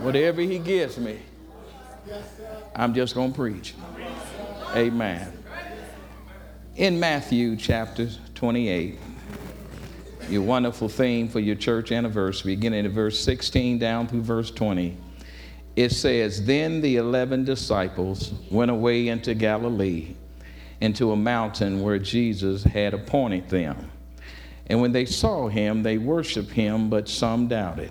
Whatever he gives me, I'm just going to preach. Amen. In Matthew chapter 28, your wonderful theme for your church anniversary, beginning at verse 16 down through verse 20, it says, Then the eleven disciples went away into Galilee, into a mountain where Jesus had appointed them. And when they saw him, they worshiped him, but some doubted.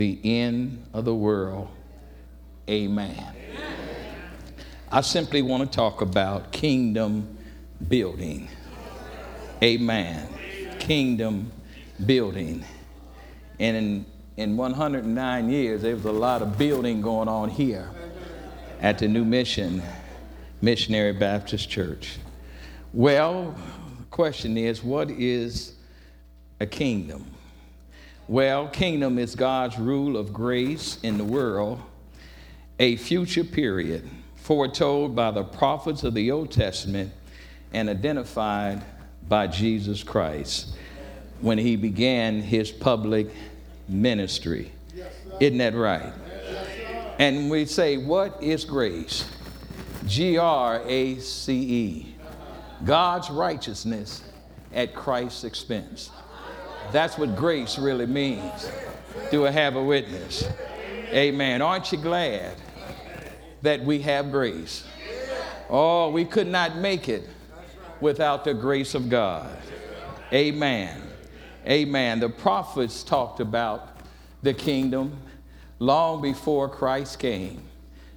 the end of the world. Amen. Amen. I simply want to talk about kingdom building. Amen. Kingdom building. And in, in 109 years, there was a lot of building going on here at the New Mission Missionary Baptist Church. Well, the question is what is a kingdom? Well, kingdom is God's rule of grace in the world, a future period foretold by the prophets of the Old Testament and identified by Jesus Christ when he began his public ministry. Isn't that right? And we say, What is grace? G R A C E. God's righteousness at Christ's expense. That's what grace really means. Do I have a witness? Amen. Aren't you glad that we have grace? Oh, we could not make it without the grace of God. Amen. Amen. The prophets talked about the kingdom long before Christ came,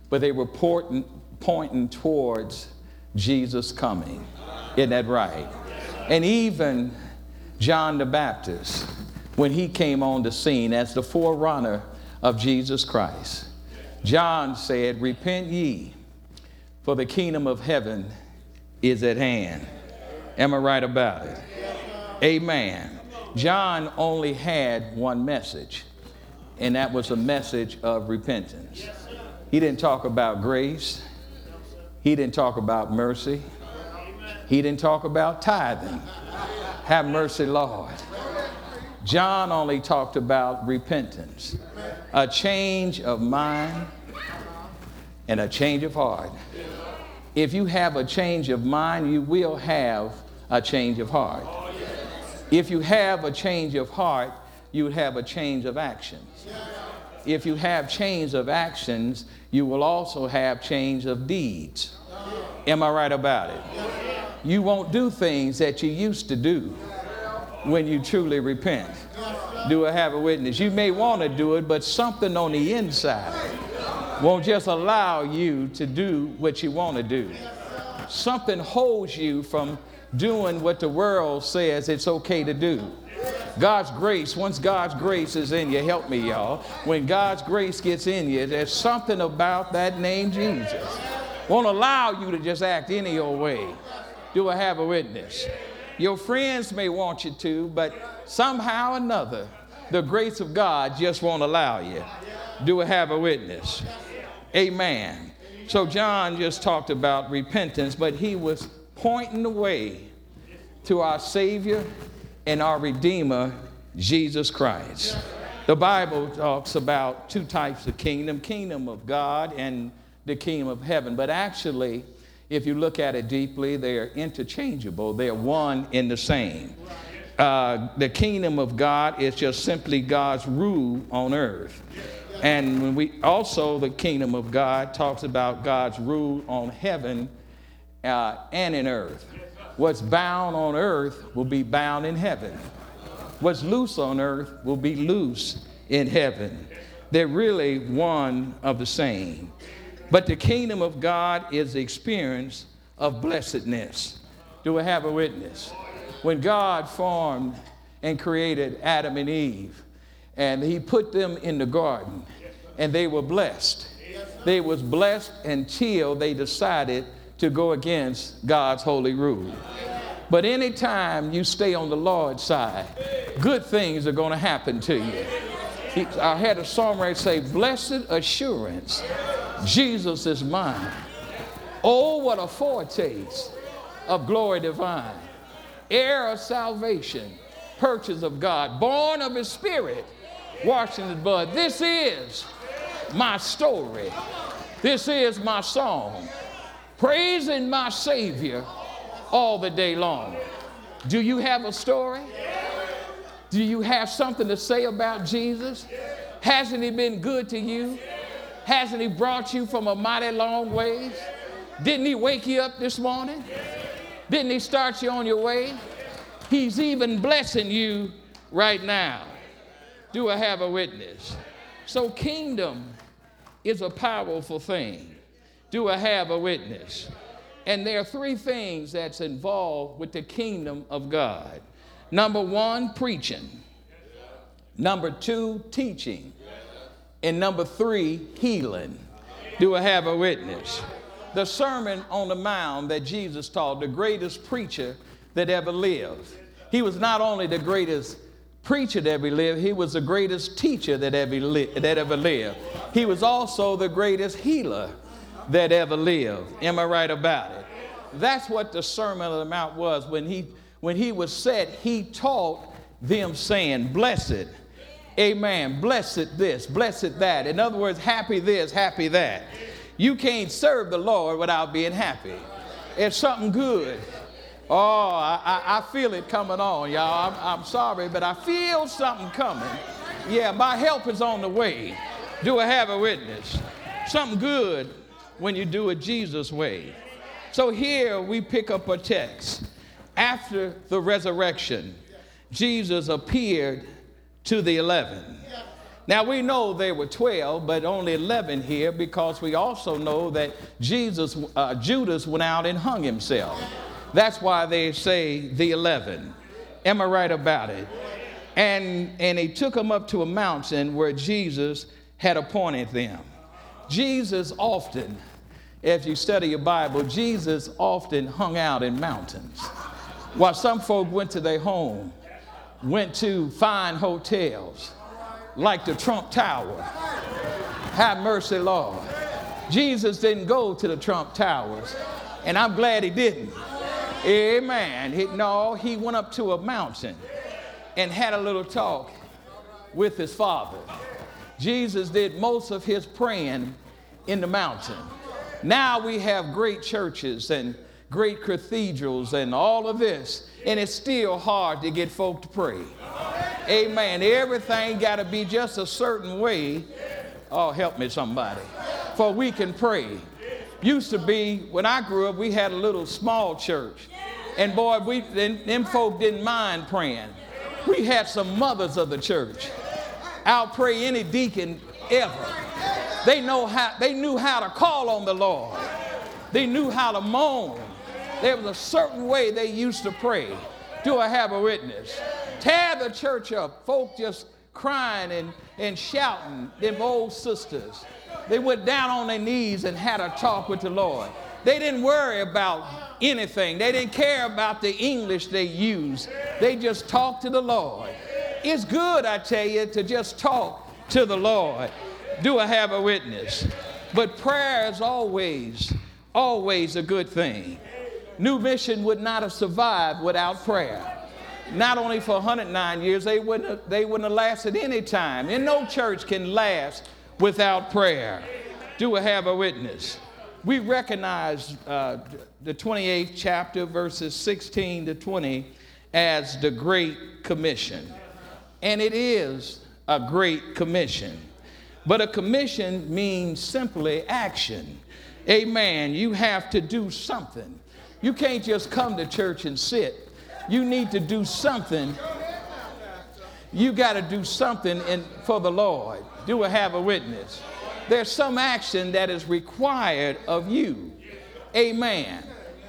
but they were pointing, pointing towards Jesus coming. Isn't that right? And even John the Baptist when he came on the scene as the forerunner of Jesus Christ. John said, Repent ye, for the kingdom of heaven is at hand. Am I right about it? Amen. John only had one message, and that was a message of repentance. He didn't talk about grace, he didn't talk about mercy, he didn't talk about tithing. Have mercy, Lord. John only talked about repentance, a change of mind and a change of heart. If you have a change of mind, you will have a change of heart. If you have a change of heart, you have a change of actions. If you have change of actions, you will also have change of deeds. Am I right about it? You won't do things that you used to do when you truly repent. Do I have a witness? You may want to do it, but something on the inside won't just allow you to do what you want to do. Something holds you from doing what the world says it's okay to do. God's grace, once God's grace is in you, help me, y'all. When God's grace gets in you, there's something about that name Jesus. Won't allow you to just act any old way. Do I have a witness? Your friends may want you to, but somehow or another, the grace of God just won't allow you. Do I have a witness? Amen. So John just talked about repentance, but he was pointing the way to our Savior and our Redeemer, Jesus Christ. The Bible talks about two types of kingdom kingdom of God and the kingdom of heaven. But actually, if you look at it deeply, they are interchangeable, they are one in the same. Uh, the kingdom of God is just simply God's rule on earth. And when we also, the kingdom of God talks about God's rule on heaven uh, and in earth. What's bound on earth will be bound in heaven. What's loose on earth will be loose in heaven. They're really one of the same. But the kingdom of God is the experience of blessedness. Do we have a witness? When God formed and created Adam and Eve, and He put them in the garden, and they were blessed. They was blessed until they decided to go against God's holy rule. But anytime you stay on the Lord's side, good things are going to happen to you. I had a songwriter say, Blessed assurance, Jesus is mine. Oh, what a foretaste of glory divine, heir of salvation, purchase of God, born of his spirit, washed in his blood. This is my story. This is my song, praising my Savior all the day long. Do you have a story? Do you have something to say about Jesus? Hasn't he been good to you? Hasn't he brought you from a mighty long ways? Didn't he wake you up this morning? Didn't he start you on your way? He's even blessing you right now. Do I have a witness? So, kingdom is a powerful thing. Do I have a witness? And there are three things that's involved with the kingdom of God. Number one, preaching. Number two, teaching. And number three, healing. Do I have a witness? The Sermon on the Mount that Jesus taught, the greatest preacher that ever lived. He was not only the greatest preacher that ever lived, he was the greatest teacher that ever, li- that ever lived. He was also the greatest healer that ever lived. Am I right about it? That's what the Sermon on the Mount was. When he, when he was set, he taught them saying, Blessed, amen, blessed this, blessed that. In other words, happy this, happy that. You can't serve the Lord without being happy. It's something good. Oh, I, I, feel it coming on, y'all. I'm, I'm sorry, but I feel something coming. Yeah, my help is on the way. Do I have a witness? Something good when you do it Jesus' way. So here we pick up a text. After the resurrection, Jesus appeared to the 11. Now we know there were 12, but only 11 here because we also know that Jesus, uh, Judas went out and hung himself. That's why they say the 11. Am I right about it? And, and he took them up to a mountain where Jesus had appointed them. Jesus often, if you study your Bible, Jesus often hung out in mountains. While some folk went to their home, went to fine hotels like the Trump Tower. Have mercy, Lord. Jesus didn't go to the Trump Towers, and I'm glad he didn't. Amen. He, no, he went up to a mountain and had a little talk with his father. Jesus did most of his praying in the mountain. Now we have great churches and great cathedrals and all of this, and it's still hard to get folk to pray. Amen. Everything got to be just a certain way. Oh, help me, somebody. For we can pray. Used to be, when I grew up, we had a little small church. And boy, we, them, folk didn't mind praying. We had some mothers of the church. I'll pray any deacon ever. They know how they knew how to call on the Lord. They knew how to moan. There was a certain way they used to pray. Do I have a witness? Tear the church up. Folk just crying and, and shouting, them old sisters. They went down on their knees and had a talk with the Lord. They didn't worry about anything. They didn't care about the English they used. They just talked to the Lord. It's good, I tell you, to just talk to the Lord. Do I have a witness? But prayer is always, always a good thing. New Mission would not have survived without prayer. Not only for 109 years, they wouldn't have, they wouldn't have lasted any time. And no church can last without prayer. Do we have a witness? We recognize uh, the 28th chapter, verses 16 to 20, as the Great Commission. And it is a great commission. But a commission means simply action. Amen. You have to do something. You can't just come to church and sit. You need to do something. You got to do something in, for the Lord. Do I have a witness? There's some action that is required of you. Amen.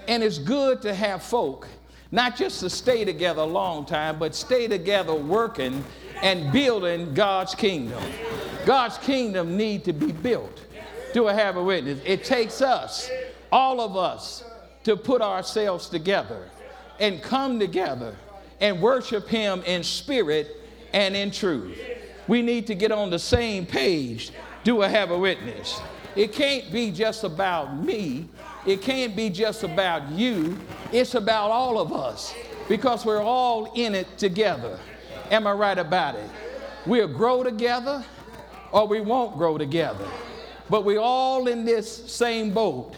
And it's good to have folk, not just to stay together a long time, but stay together working and building God's kingdom. God's kingdom need to be built. Do I have a witness? It takes us, all of us, to put ourselves together and come together and worship Him in spirit and in truth. We need to get on the same page. Do I have a witness? It can't be just about me. It can't be just about you. It's about all of us because we're all in it together. Am I right about it? We'll grow together or we won't grow together. But we're all in this same boat,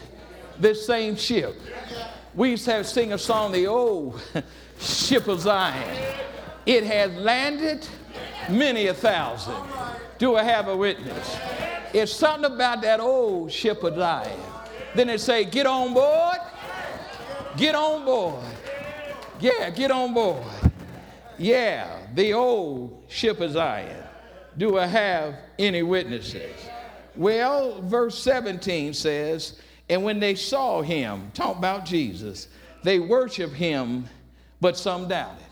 this same ship. We used to have sing a song, the old ship of Zion. It has landed many a thousand. Do I have a witness? It's something about that old ship of Zion. Then they say, get on board. Get on board. Yeah, get on board. Yeah, the old ship of Zion. Do I have any witnesses? Well, verse 17 says, and when they saw him, talk about Jesus, they worshiped him, but some doubted.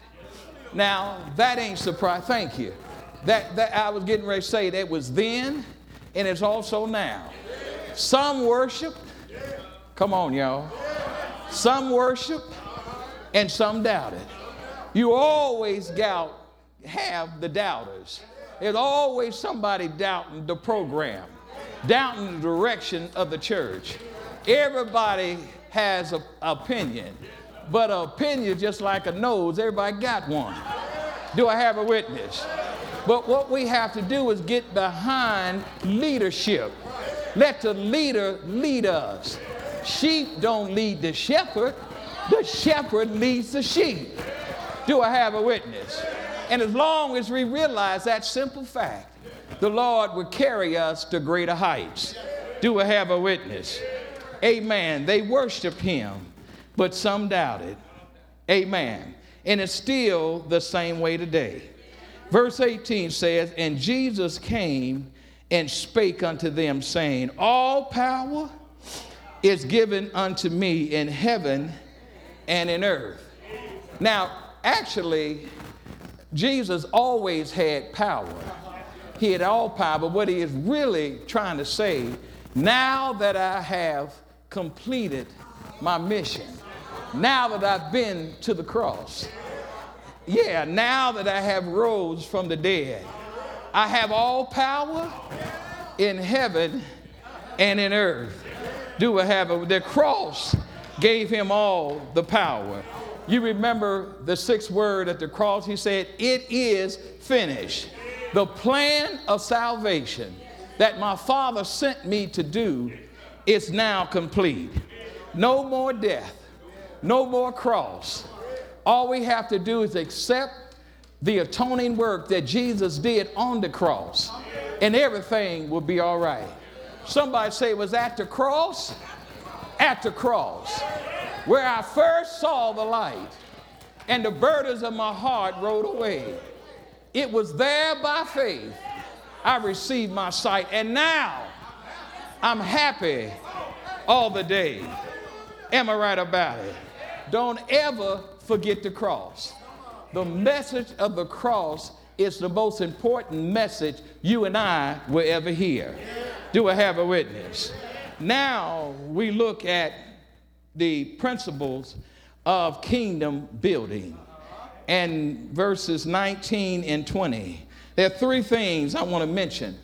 Now, that ain't surprise. Thank you. That, that I was getting ready to say that was then and it's also now. Some worship. Come on, y'all. Some worship and some doubted. You always got, have the doubters. There's always somebody doubting the program, doubting the direction of the church. Everybody has an opinion, but an opinion just like a nose, everybody got one. Do I have a witness? But what we have to do is get behind leadership. Let the leader lead us. Sheep don't lead the shepherd, the shepherd leads the sheep. Do I have a witness? And as long as we realize that simple fact, the Lord will carry us to greater heights. Do I have a witness? Amen. They worshiped him, but some doubted. Amen. And it's still the same way today. Verse 18 says, And Jesus came and spake unto them, saying, All power is given unto me in heaven and in earth. Now, actually, Jesus always had power. He had all power, but what he is really trying to say, now that I have completed my mission, now that I've been to the cross, yeah, now that I have rose from the dead, I have all power in heaven and in earth. Do I have the cross gave him all the power. You remember the sixth word at the cross? He said, It is finished. The plan of salvation that my Father sent me to do is now complete. No more death, no more cross, all we have to do is accept the atoning work that Jesus did on the cross, and everything will be all right. Somebody say was at the cross, at the cross, where I first saw the light, and the burdens of my heart rolled away. It was there by faith I received my sight, and now I'm happy all the day. Am I right about it? Don't ever forget the cross. The message of the cross is the most important message you and I will ever hear. Do I have a witness? Now we look at the principles of kingdom building and verses 19 and 20. There are three things I want to mention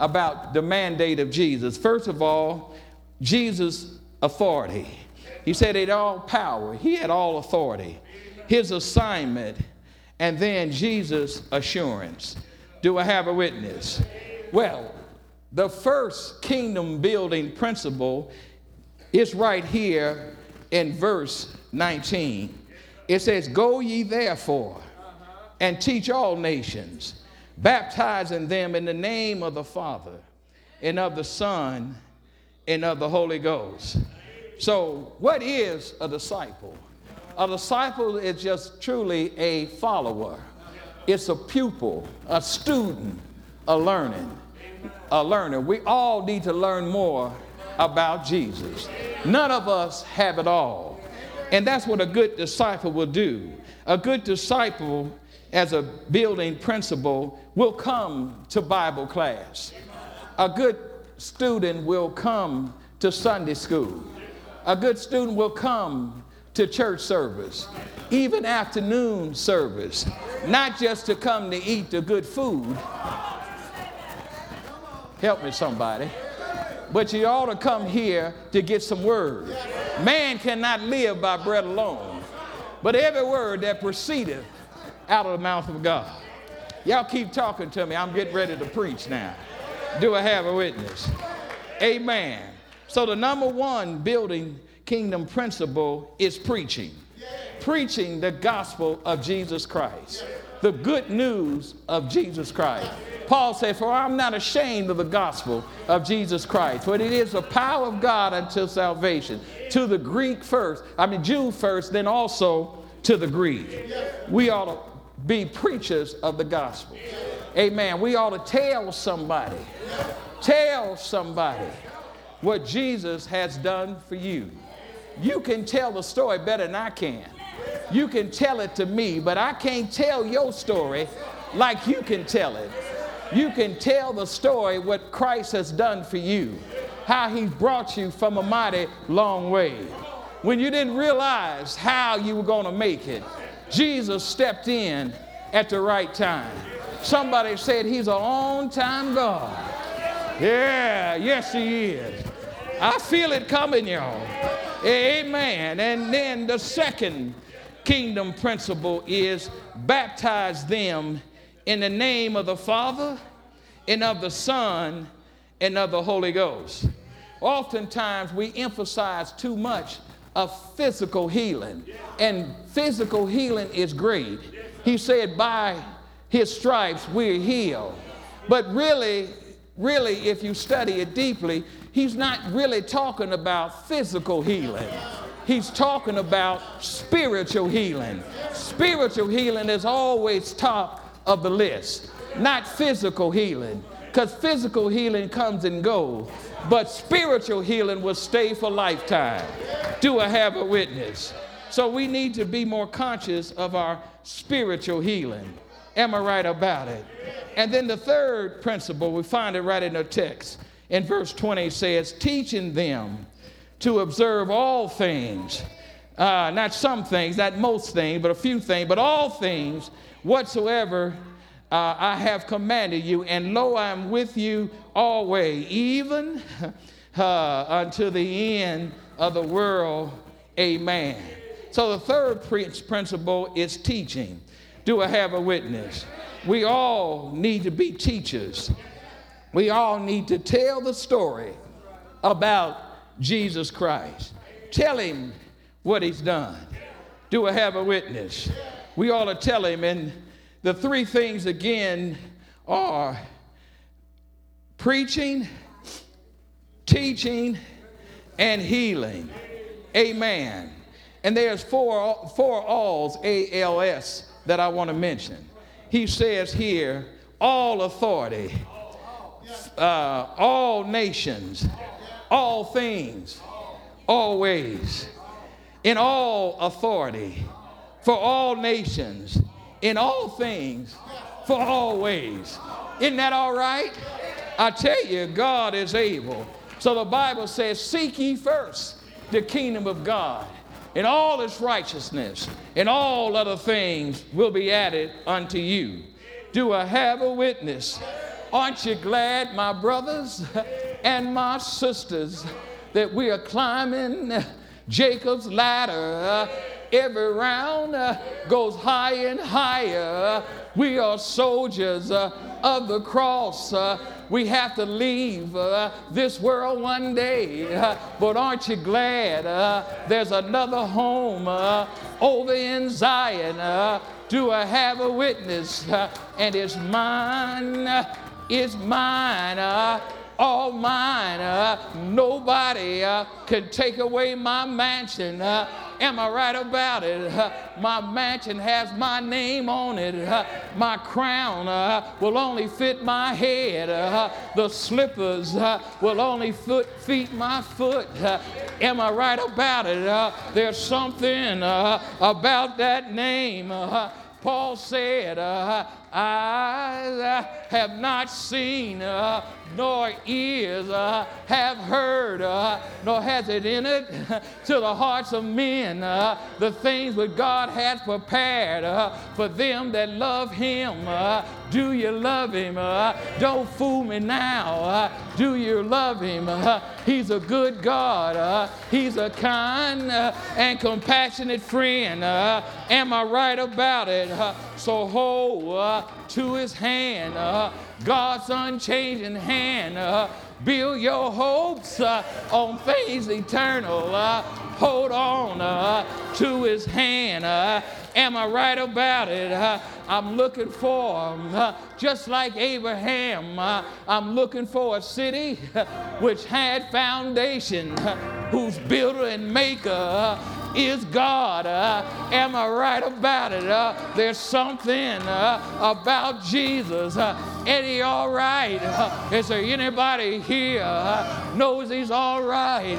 about the mandate of Jesus. First of all, Jesus' authority. He said he had all power, he had all authority, his assignment, and then Jesus' assurance. Do I have a witness? Well, the first kingdom building principle is right here in verse 19. It says, Go ye therefore and teach all nations, baptizing them in the name of the Father and of the Son and of the Holy Ghost so, what is a disciple? A disciple is just truly a follower. It's a pupil, a student, a learning, a learner. We all need to learn more about Jesus. None of us have it all. And that's what a good disciple will do. A good disciple, as a building principle will come to Bible class. A good student will come to Sunday school. A good student will come to church service, even afternoon service, not just to come to eat the good food. Help me, somebody. But you ought to come here to get some word. Man cannot live by bread alone, but every word that proceedeth out of the mouth of God. Y'all keep talking to me. I'm getting ready to preach now. Do I have a witness? Amen. So, the number one building kingdom principle is preaching. Preaching the gospel of Jesus Christ, the good news of Jesus Christ. Paul said, For I'm not ashamed of the gospel of Jesus Christ, for it is the power of God unto salvation, to the Greek first, I mean, Jew first, then also to the Greek. We ought to be preachers of the gospel. Amen. We ought to tell somebody, tell somebody what Jesus has done for you. You can tell the story better than I can. You can tell it to me, but I can't tell your story like you can tell it. You can tell the story what Christ has done for you, how he's brought you from a mighty long way. When you didn't realize how you were going to make it, Jesus stepped in at the right time. Somebody said he's a on time God. Yeah, yes, he is. I feel it coming, y'all. Amen. And then the second kingdom principle is baptize them in the name of the Father and of the Son and of the Holy Ghost. Oftentimes we emphasize too much of physical healing, and physical healing is great. He said, By his stripes we're healed. But really, really, if you study it deeply, he's not really talking about physical healing. He's talking about spiritual healing. Spiritual healing is always top of the list, not physical healing, because physical healing comes and goes, but spiritual healing will stay for lifetime. Do I have a witness? So we need to be more conscious of our spiritual healing. Am I right about it? And then the third principle, we find it right in the text. In verse 20 says, teaching them to observe all things, uh, not some things, not most things, but a few things, but all things whatsoever uh, I have commanded you. And lo, I am with you always, even uh, unto the end of the world. Amen. So the third principle is teaching. Do I have a witness? We all need to be teachers. We all need to tell the story about Jesus Christ. Tell him what he's done. Do I have a witness? We ought to tell him. And the three things again are preaching, teaching, and healing. Amen. And there's four, four alls, A L S, that I want to mention. He says here, all authority, uh, all nations, all things, always, in all authority, for all nations, in all things, for always. Isn't that all right? I tell you, God is able. So the Bible says, Seek ye first the kingdom of God and all its righteousness, and all other things will be added unto you. Do I have a witness? Aren't you glad, my brothers and my sisters, that we are climbing Jacob's ladder? Every round goes higher and higher. We are soldiers of the cross. We have to leave uh, this world one day. Uh, but aren't you glad uh, there's another home uh, over in Zion? Uh, do I have a witness? Uh, and it's mine, it's mine all mine. Uh, nobody uh, can take away my mansion. Uh, am I right about it? Uh, my mansion has my name on it. Uh, my crown uh, will only fit my head. the slippers will only fit, feet my foot. am I right about it? there's something about that name. Paul said, I have not seen, nor ears uh, have heard, uh, nor has it it to the hearts of men uh, the things that God has prepared uh, for them that love Him. Uh, do you love Him? Uh, don't fool me now. do you love Him? he's a good God. he's a kind and compassionate friend. am I right about it? so hold to His hand. God's unchanging hand. Uh, build your hopes uh, on things eternal. Uh, hold on uh, to his hand. Uh, am I right about it? Uh, I'm looking for, just like Abraham, I'm looking for a city which had foundation, whose builder and maker is God. Uh, am I right about it? Uh, there's something uh, about Jesus. Eddie, all right? Is there anybody here knows he's all right?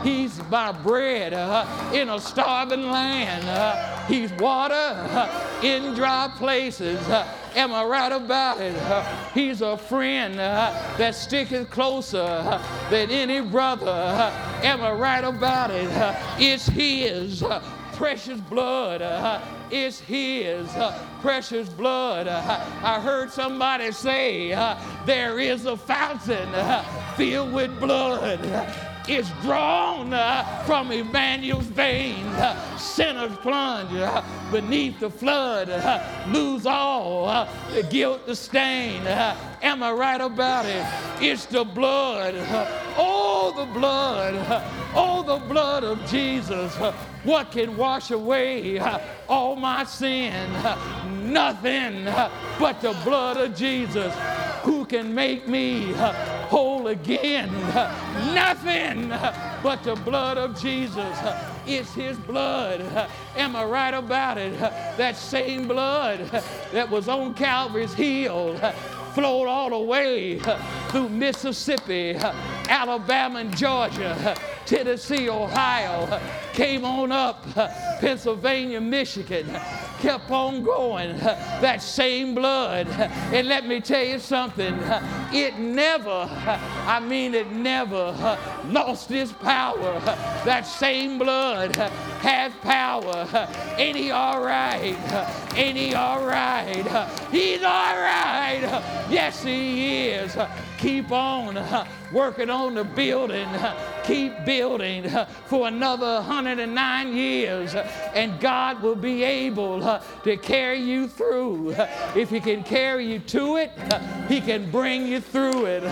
He's my bread in a starving land. he's water in dry places. Am I right about it? he's a friend that sticketh closer than any brother. am I right about it? it's his precious blood. Uh, it's his uh, precious blood. Uh, I heard somebody say uh, there is a fountain uh, filled with blood It's drawn uh, from Emmanuel's veins. Sinners plunge beneath the flood, lose all the guilt, the stain. Am I right about it? It's the blood. oh, the blood. oh, the blood of Jesus. What can wash away uh, all my sin? Uh, nothing uh, but the blood of Jesus. Who can make me whole again? nothing but the blood of Jesus. It's his blood. Am I right about it? That same blood that was on Calvary's hill flowed all the way through Mississippi, Alabama, and Georgia, Tennessee, Ohio, came on up, Pennsylvania, Michigan, kept on going. That same blood. And let me tell you something, it never, I mean, it never lost its power. That same blood has power. Ain't he all right? Ain't he all right? He's all right. Yes, he is. Keep on uh, working on the building. Uh, keep building uh, for another 109 years, and God will be able to carry you through. If He can carry you to it, He can bring you through it.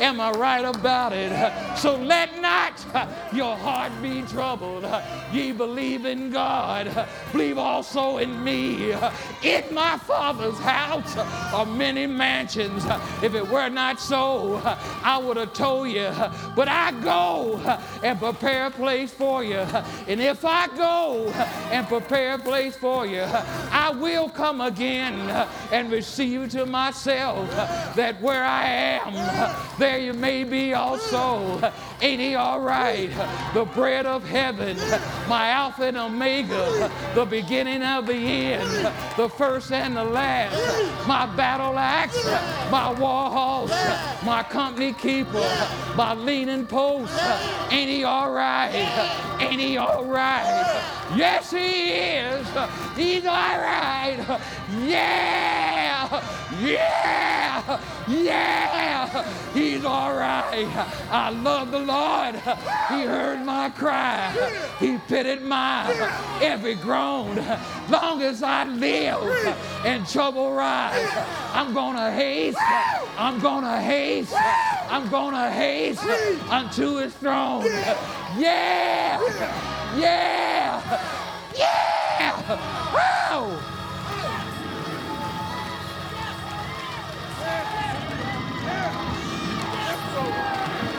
Am I right about it? So let not your heart be troubled. Ye believe in God, believe also in me. In my Father's house are many mansions. If it were not so, I would have told you. But I go and prepare a place for you. And if I go and prepare a place for you, I will come again and receive you to myself, that where I am, there you may be also. Ain't he all right? The bread of heaven, my Alpha and Omega, the beginning of the end, the first and the last, my battle axe, my war horse, my company keeper, my leaning post. Ain't he all right? Ain't he all right? Yes, he is. He's all right. Yeah. Yeah. Yeah. He's all right. I love the Lord. He heard my cry. He pitied my every groan. Long as I live and trouble rise, I'm gonna haste. I'm gonna haste. I'm gonna haste unto his throne. Yeah. Yeah. Yeah. Wow.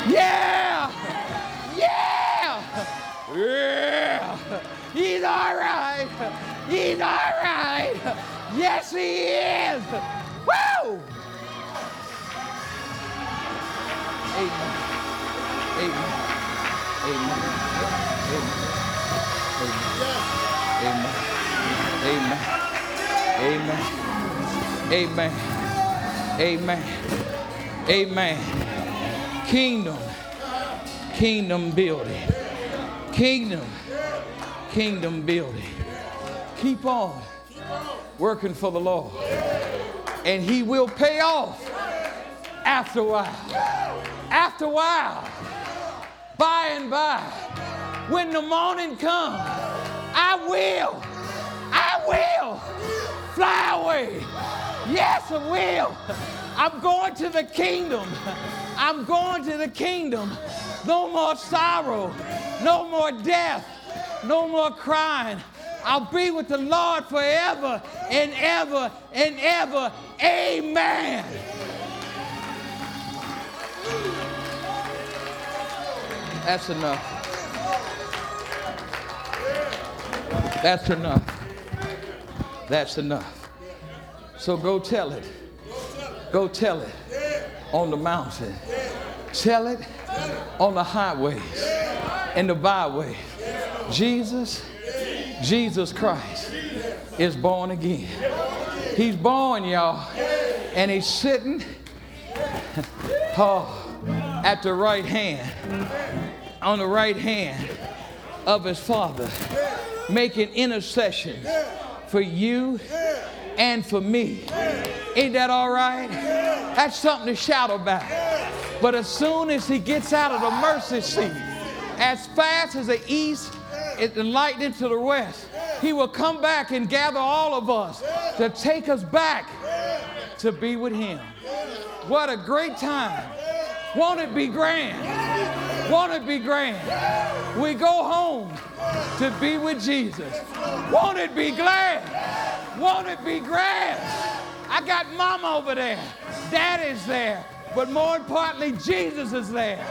Yeah! Yeah! Yeah! He's all right! He's all right! Yes, he is! Woo! Amen. Amen. Amen. Amen. Amen. Amen. Amen. Amen. Amen. Amen. Kingdom, kingdom building. Kingdom, kingdom building. Keep on working for the Lord. And He will pay off after a while. After a while. By and by. When the morning comes, I will. I will fly away. Yes, I will. I'm going to the kingdom. I'm going to the kingdom. No more sorrow, no more death, no more crying. I'll be with the Lord forever and ever and ever. Amen. That's enough. That's enough. That's enough. So go tell it. Go tell it on the mountain. Tell it on the highways and the byways. Jesus, Jesus Christ is born again. He's born, y'all, and he's sitting oh, at the right hand, on the right hand of his Father, making intercession for you and for me. Ain't that all right? That's something to shout about. But as soon as he gets out of the mercy seat, as fast as the east is to the west, he will come back and gather all of us to take us back to be with him. What a great time. Won't it be grand? Won't it be grand? We go home to be with Jesus. Won't it be glad? Won't it be grand? I got mom over there. Dad is there. But more importantly, Jesus is there.